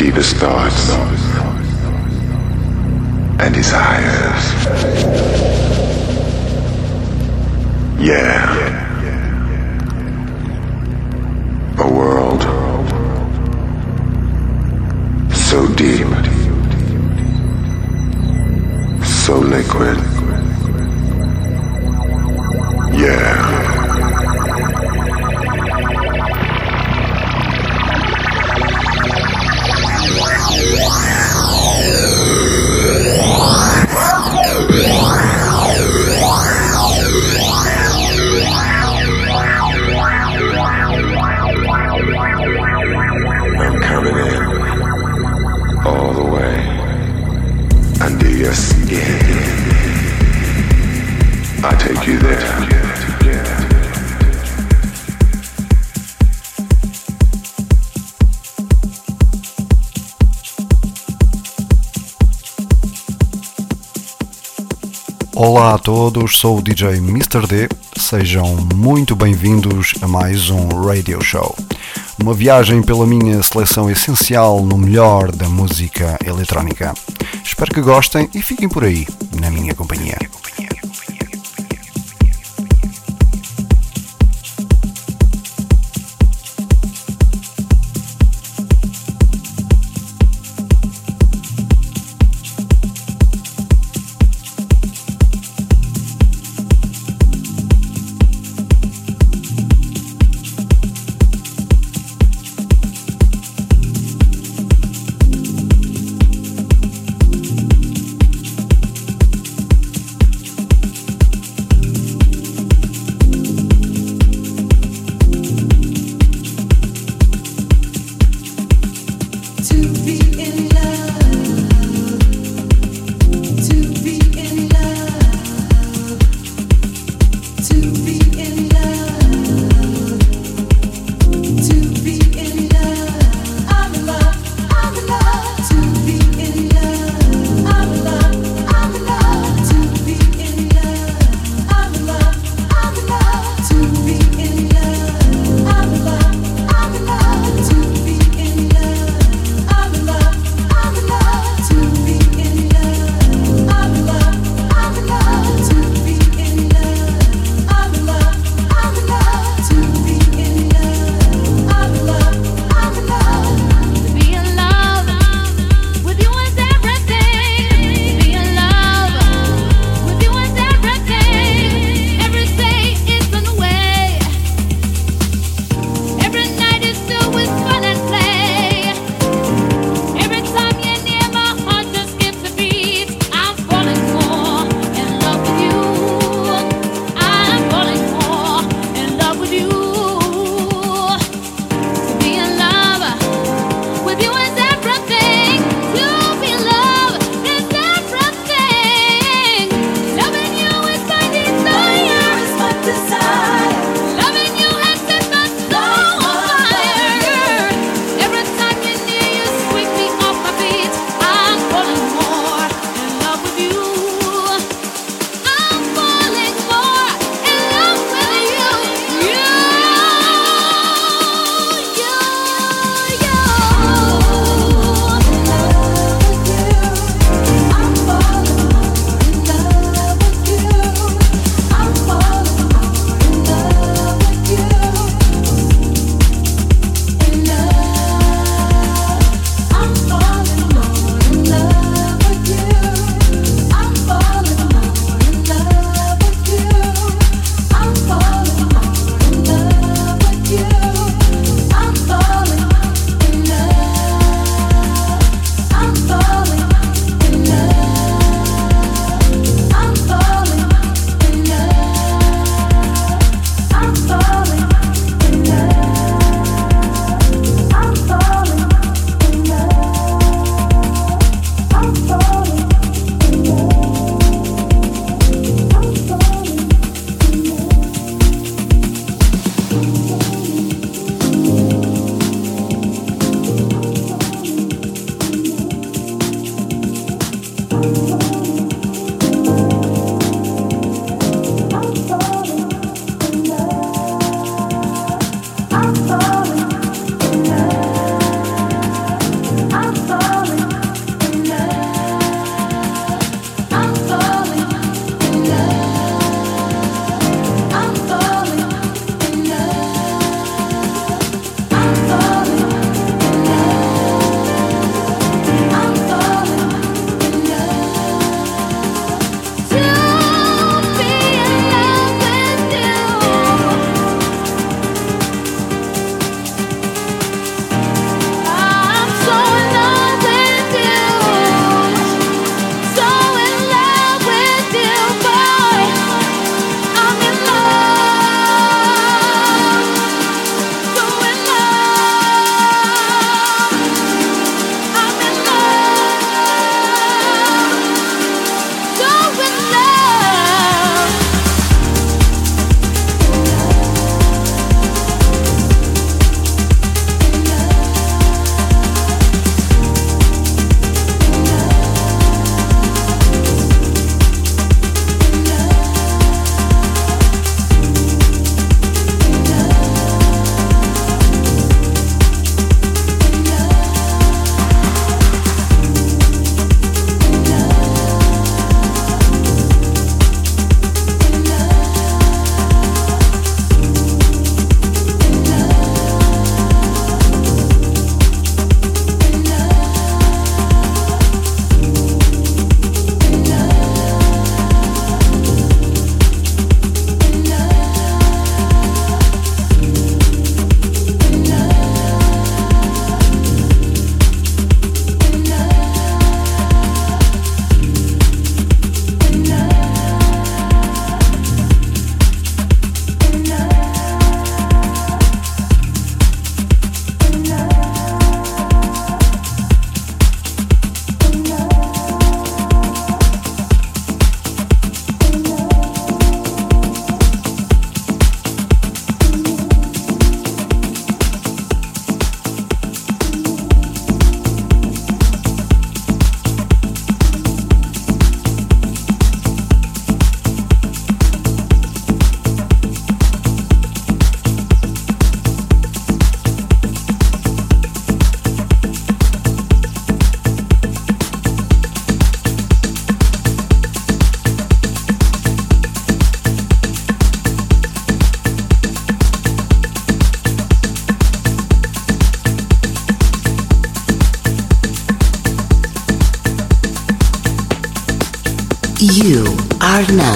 deepest thoughts and desires. Yeah. A world so deep, so liquid. Yeah. Olá a todos, sou o DJ Mr. D. Sejam muito bem-vindos a mais um Radio Show. Uma viagem pela minha seleção essencial no melhor da música eletrónica. Espero que gostem e fiquem por aí, na minha companhia.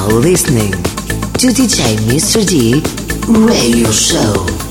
Now listening to DJ Mr. D Radio Show.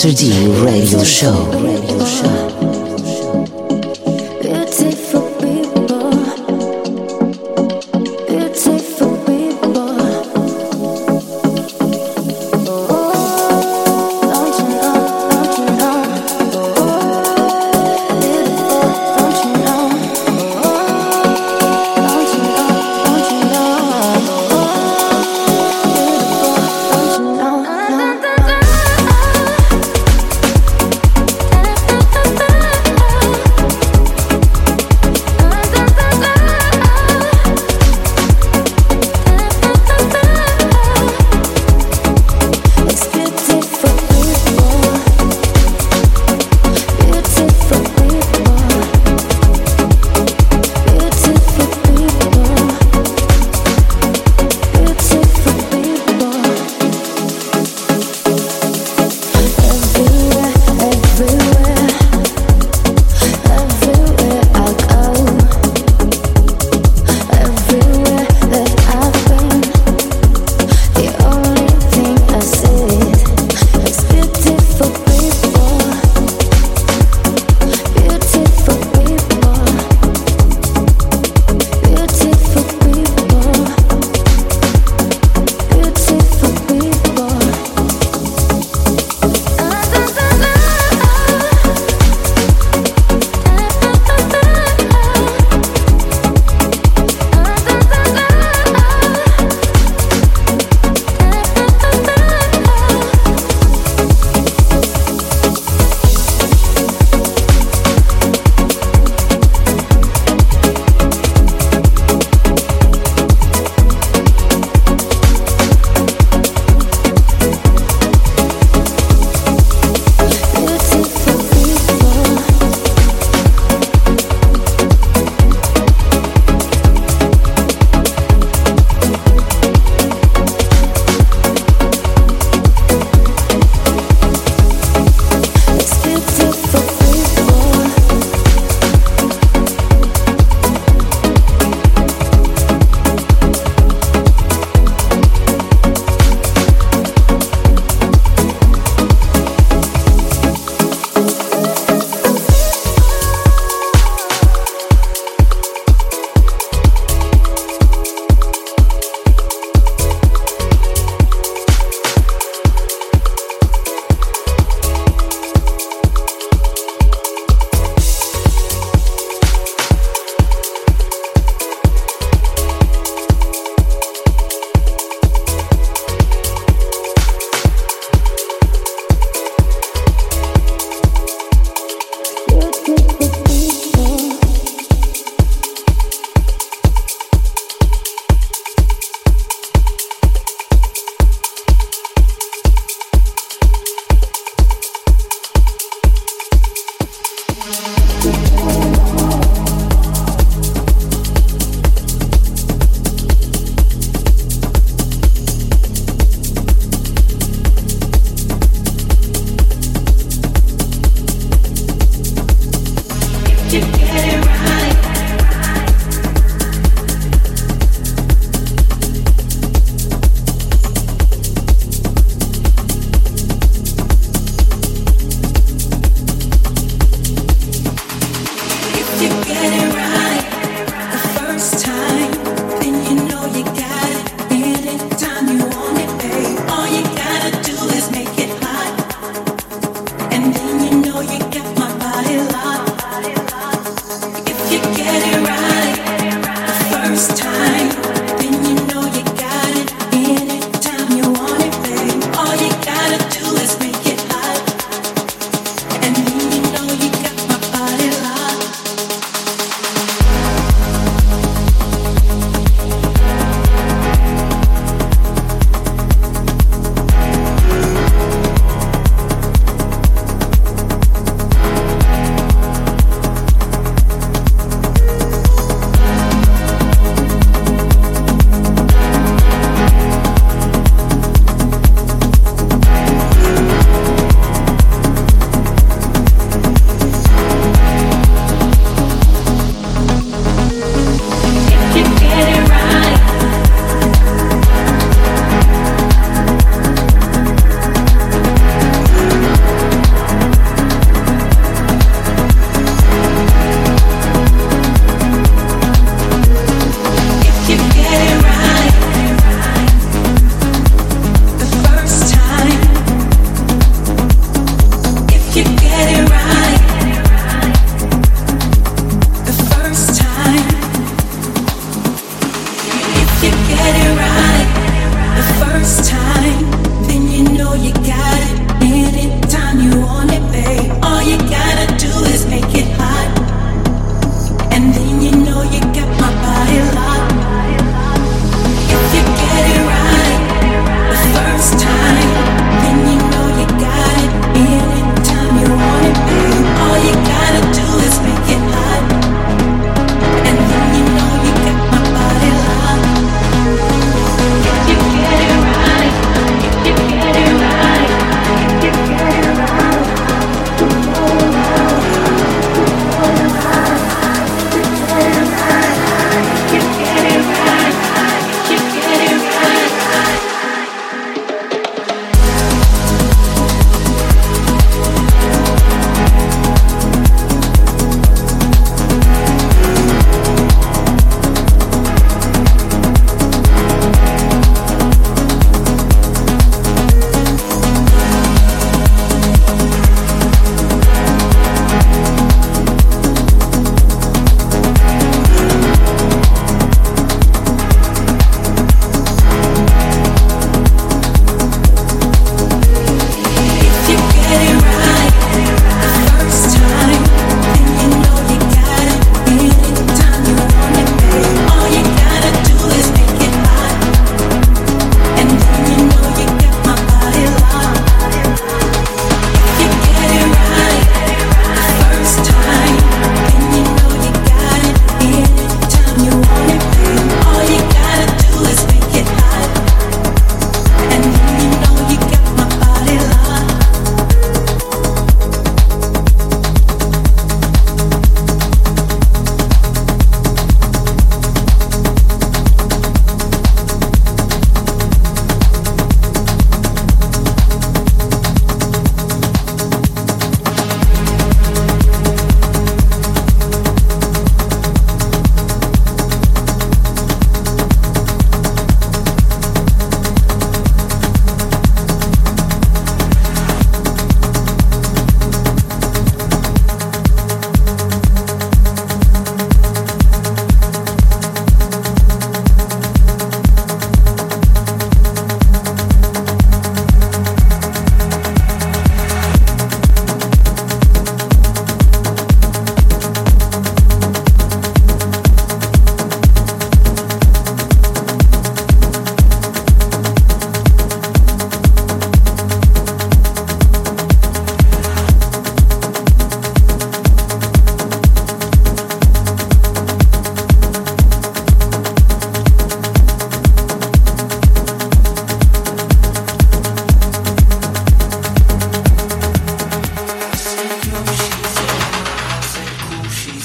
Mr. D Radio Show.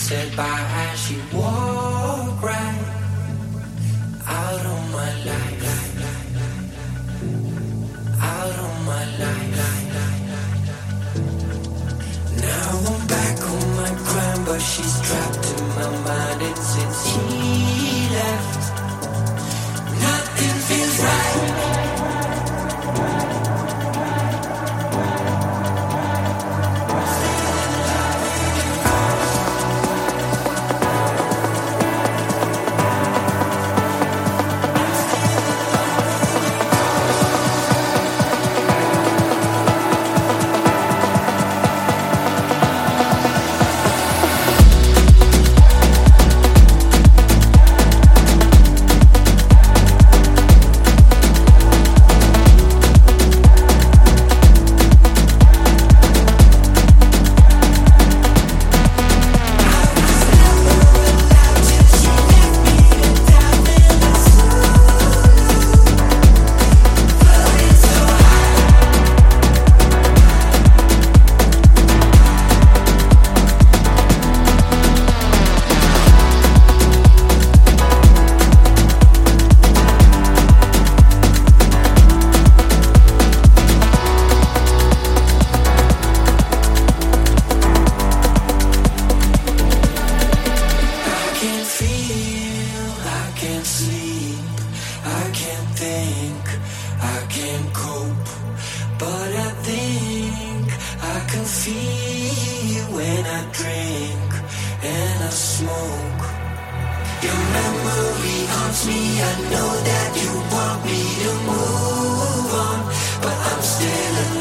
said bye as she walked right out of my life. Out of my life. Now I'm back on my grind, but she's trapped in my mind. And since he left, nothing feels right.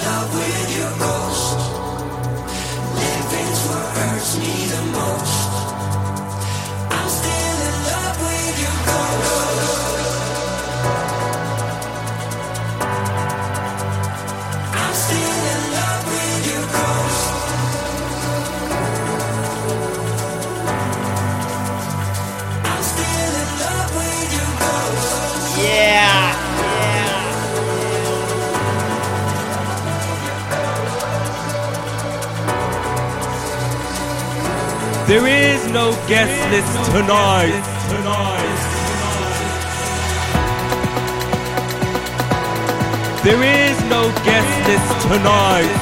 love no guest list tonight. There is no guest list tonight.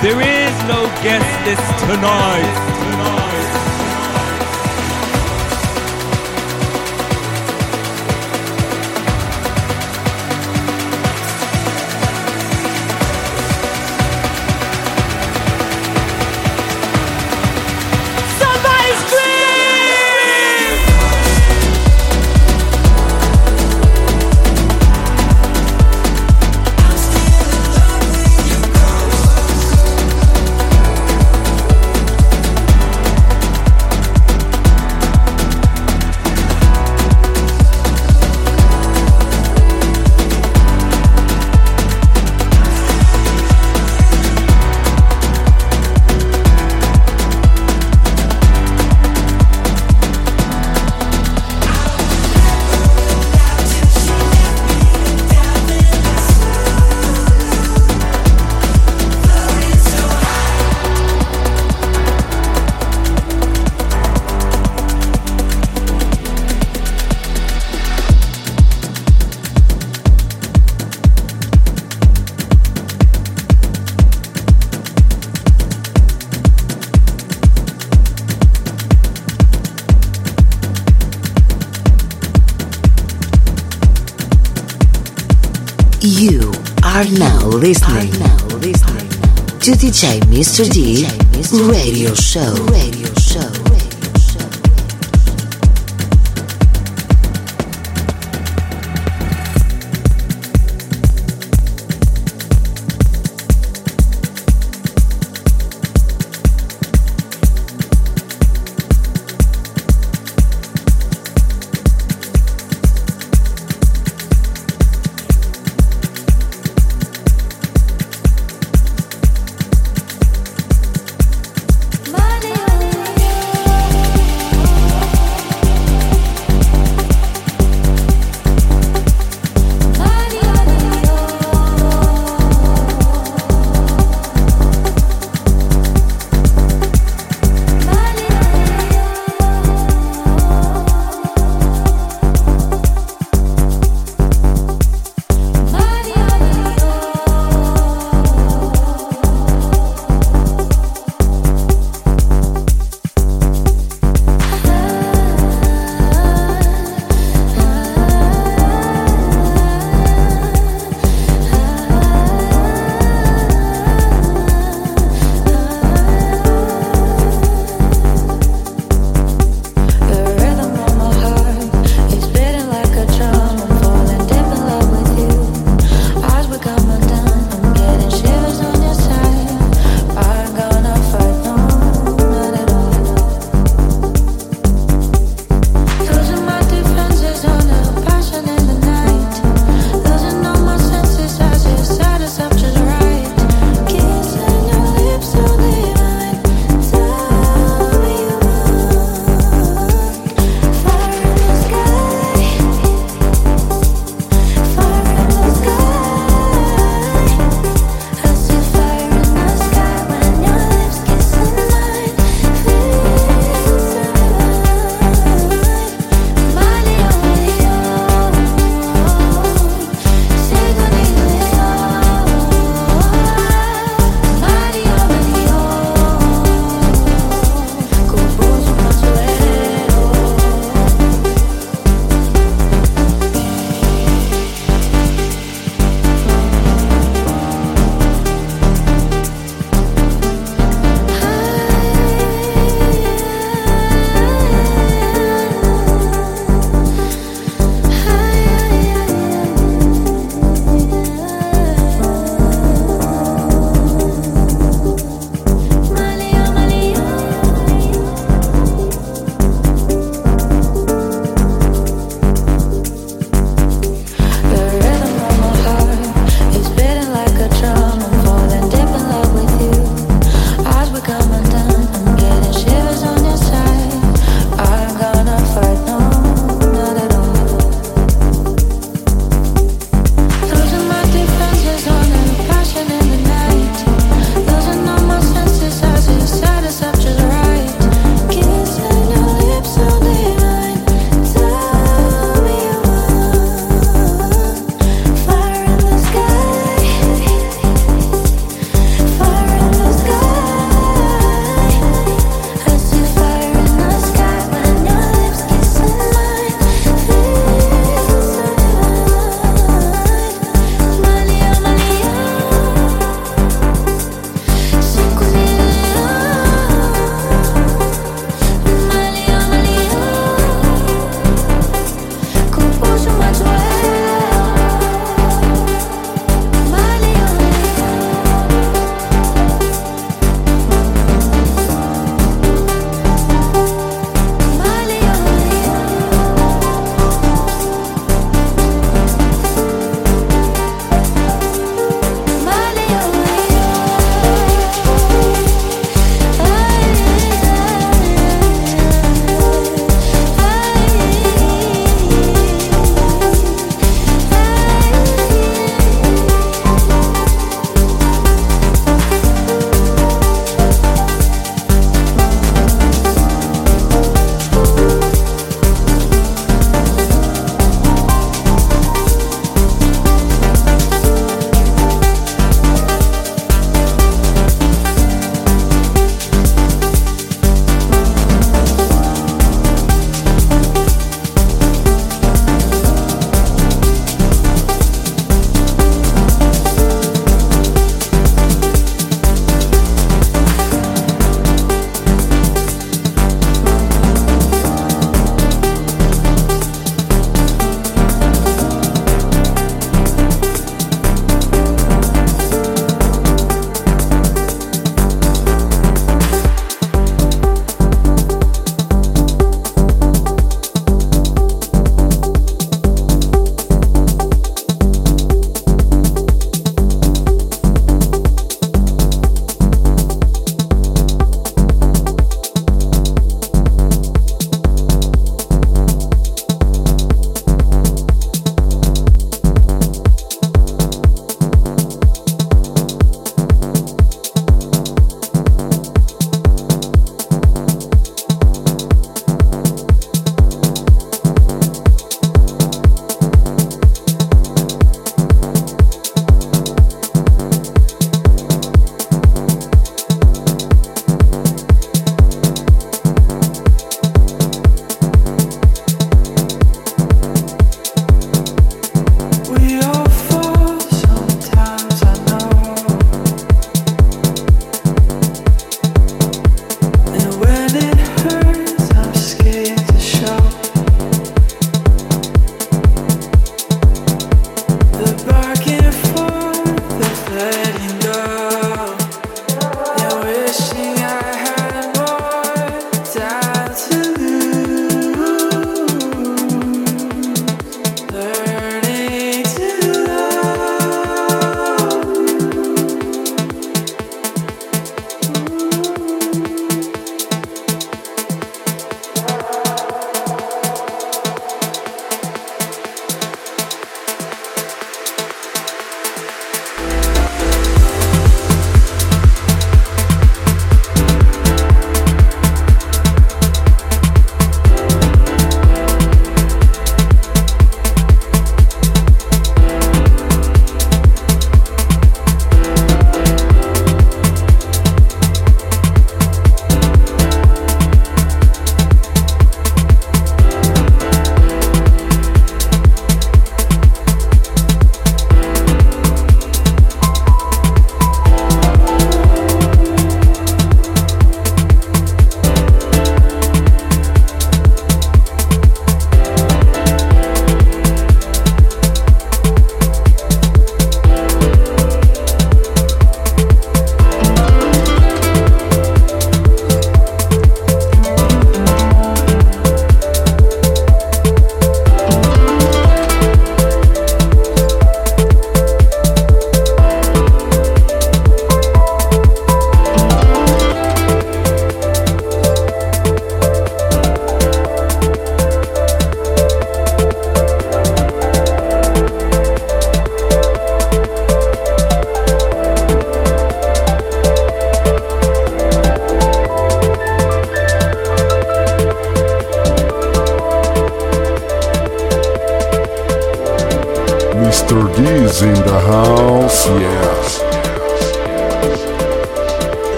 There is no guest list tonight. listening, listening to DJ Mr. D Radio Show. Radio.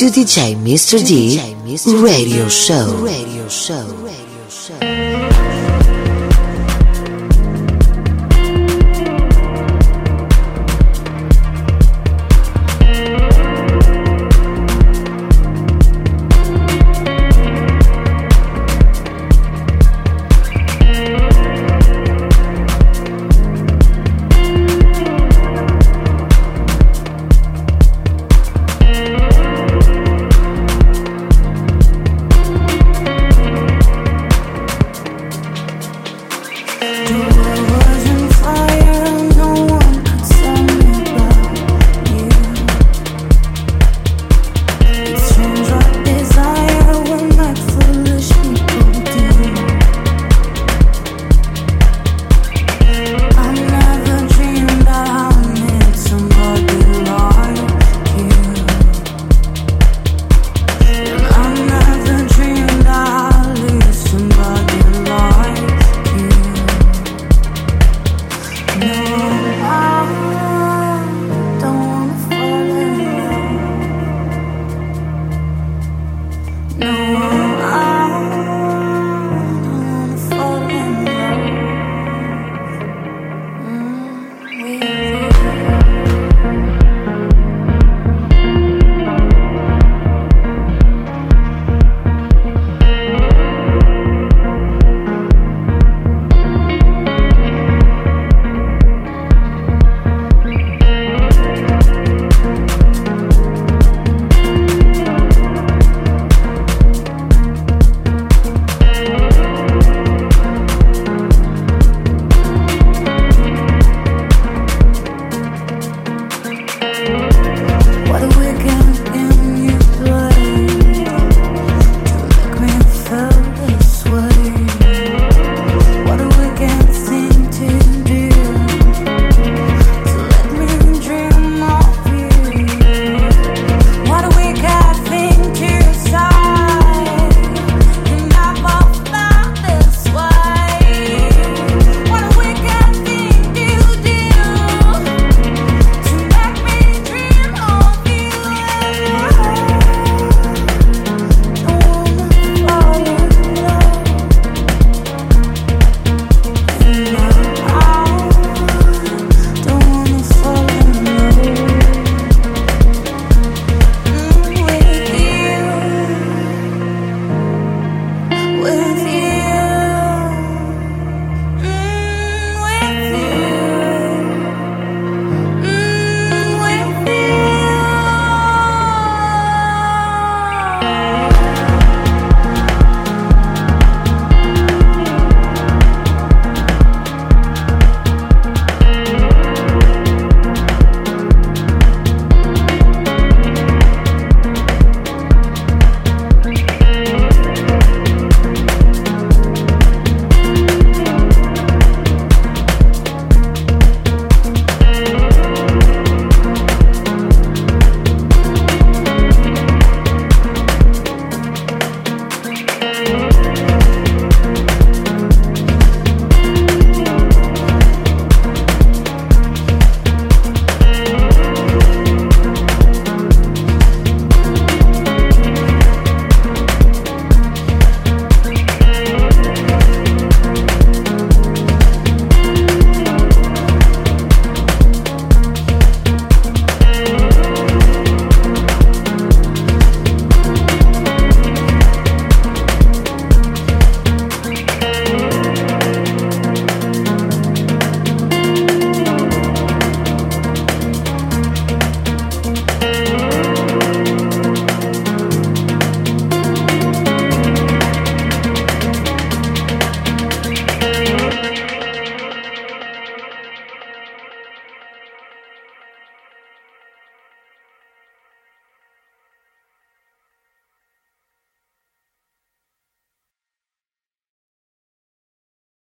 To DJ Mr. D Radio Show. Radio Show.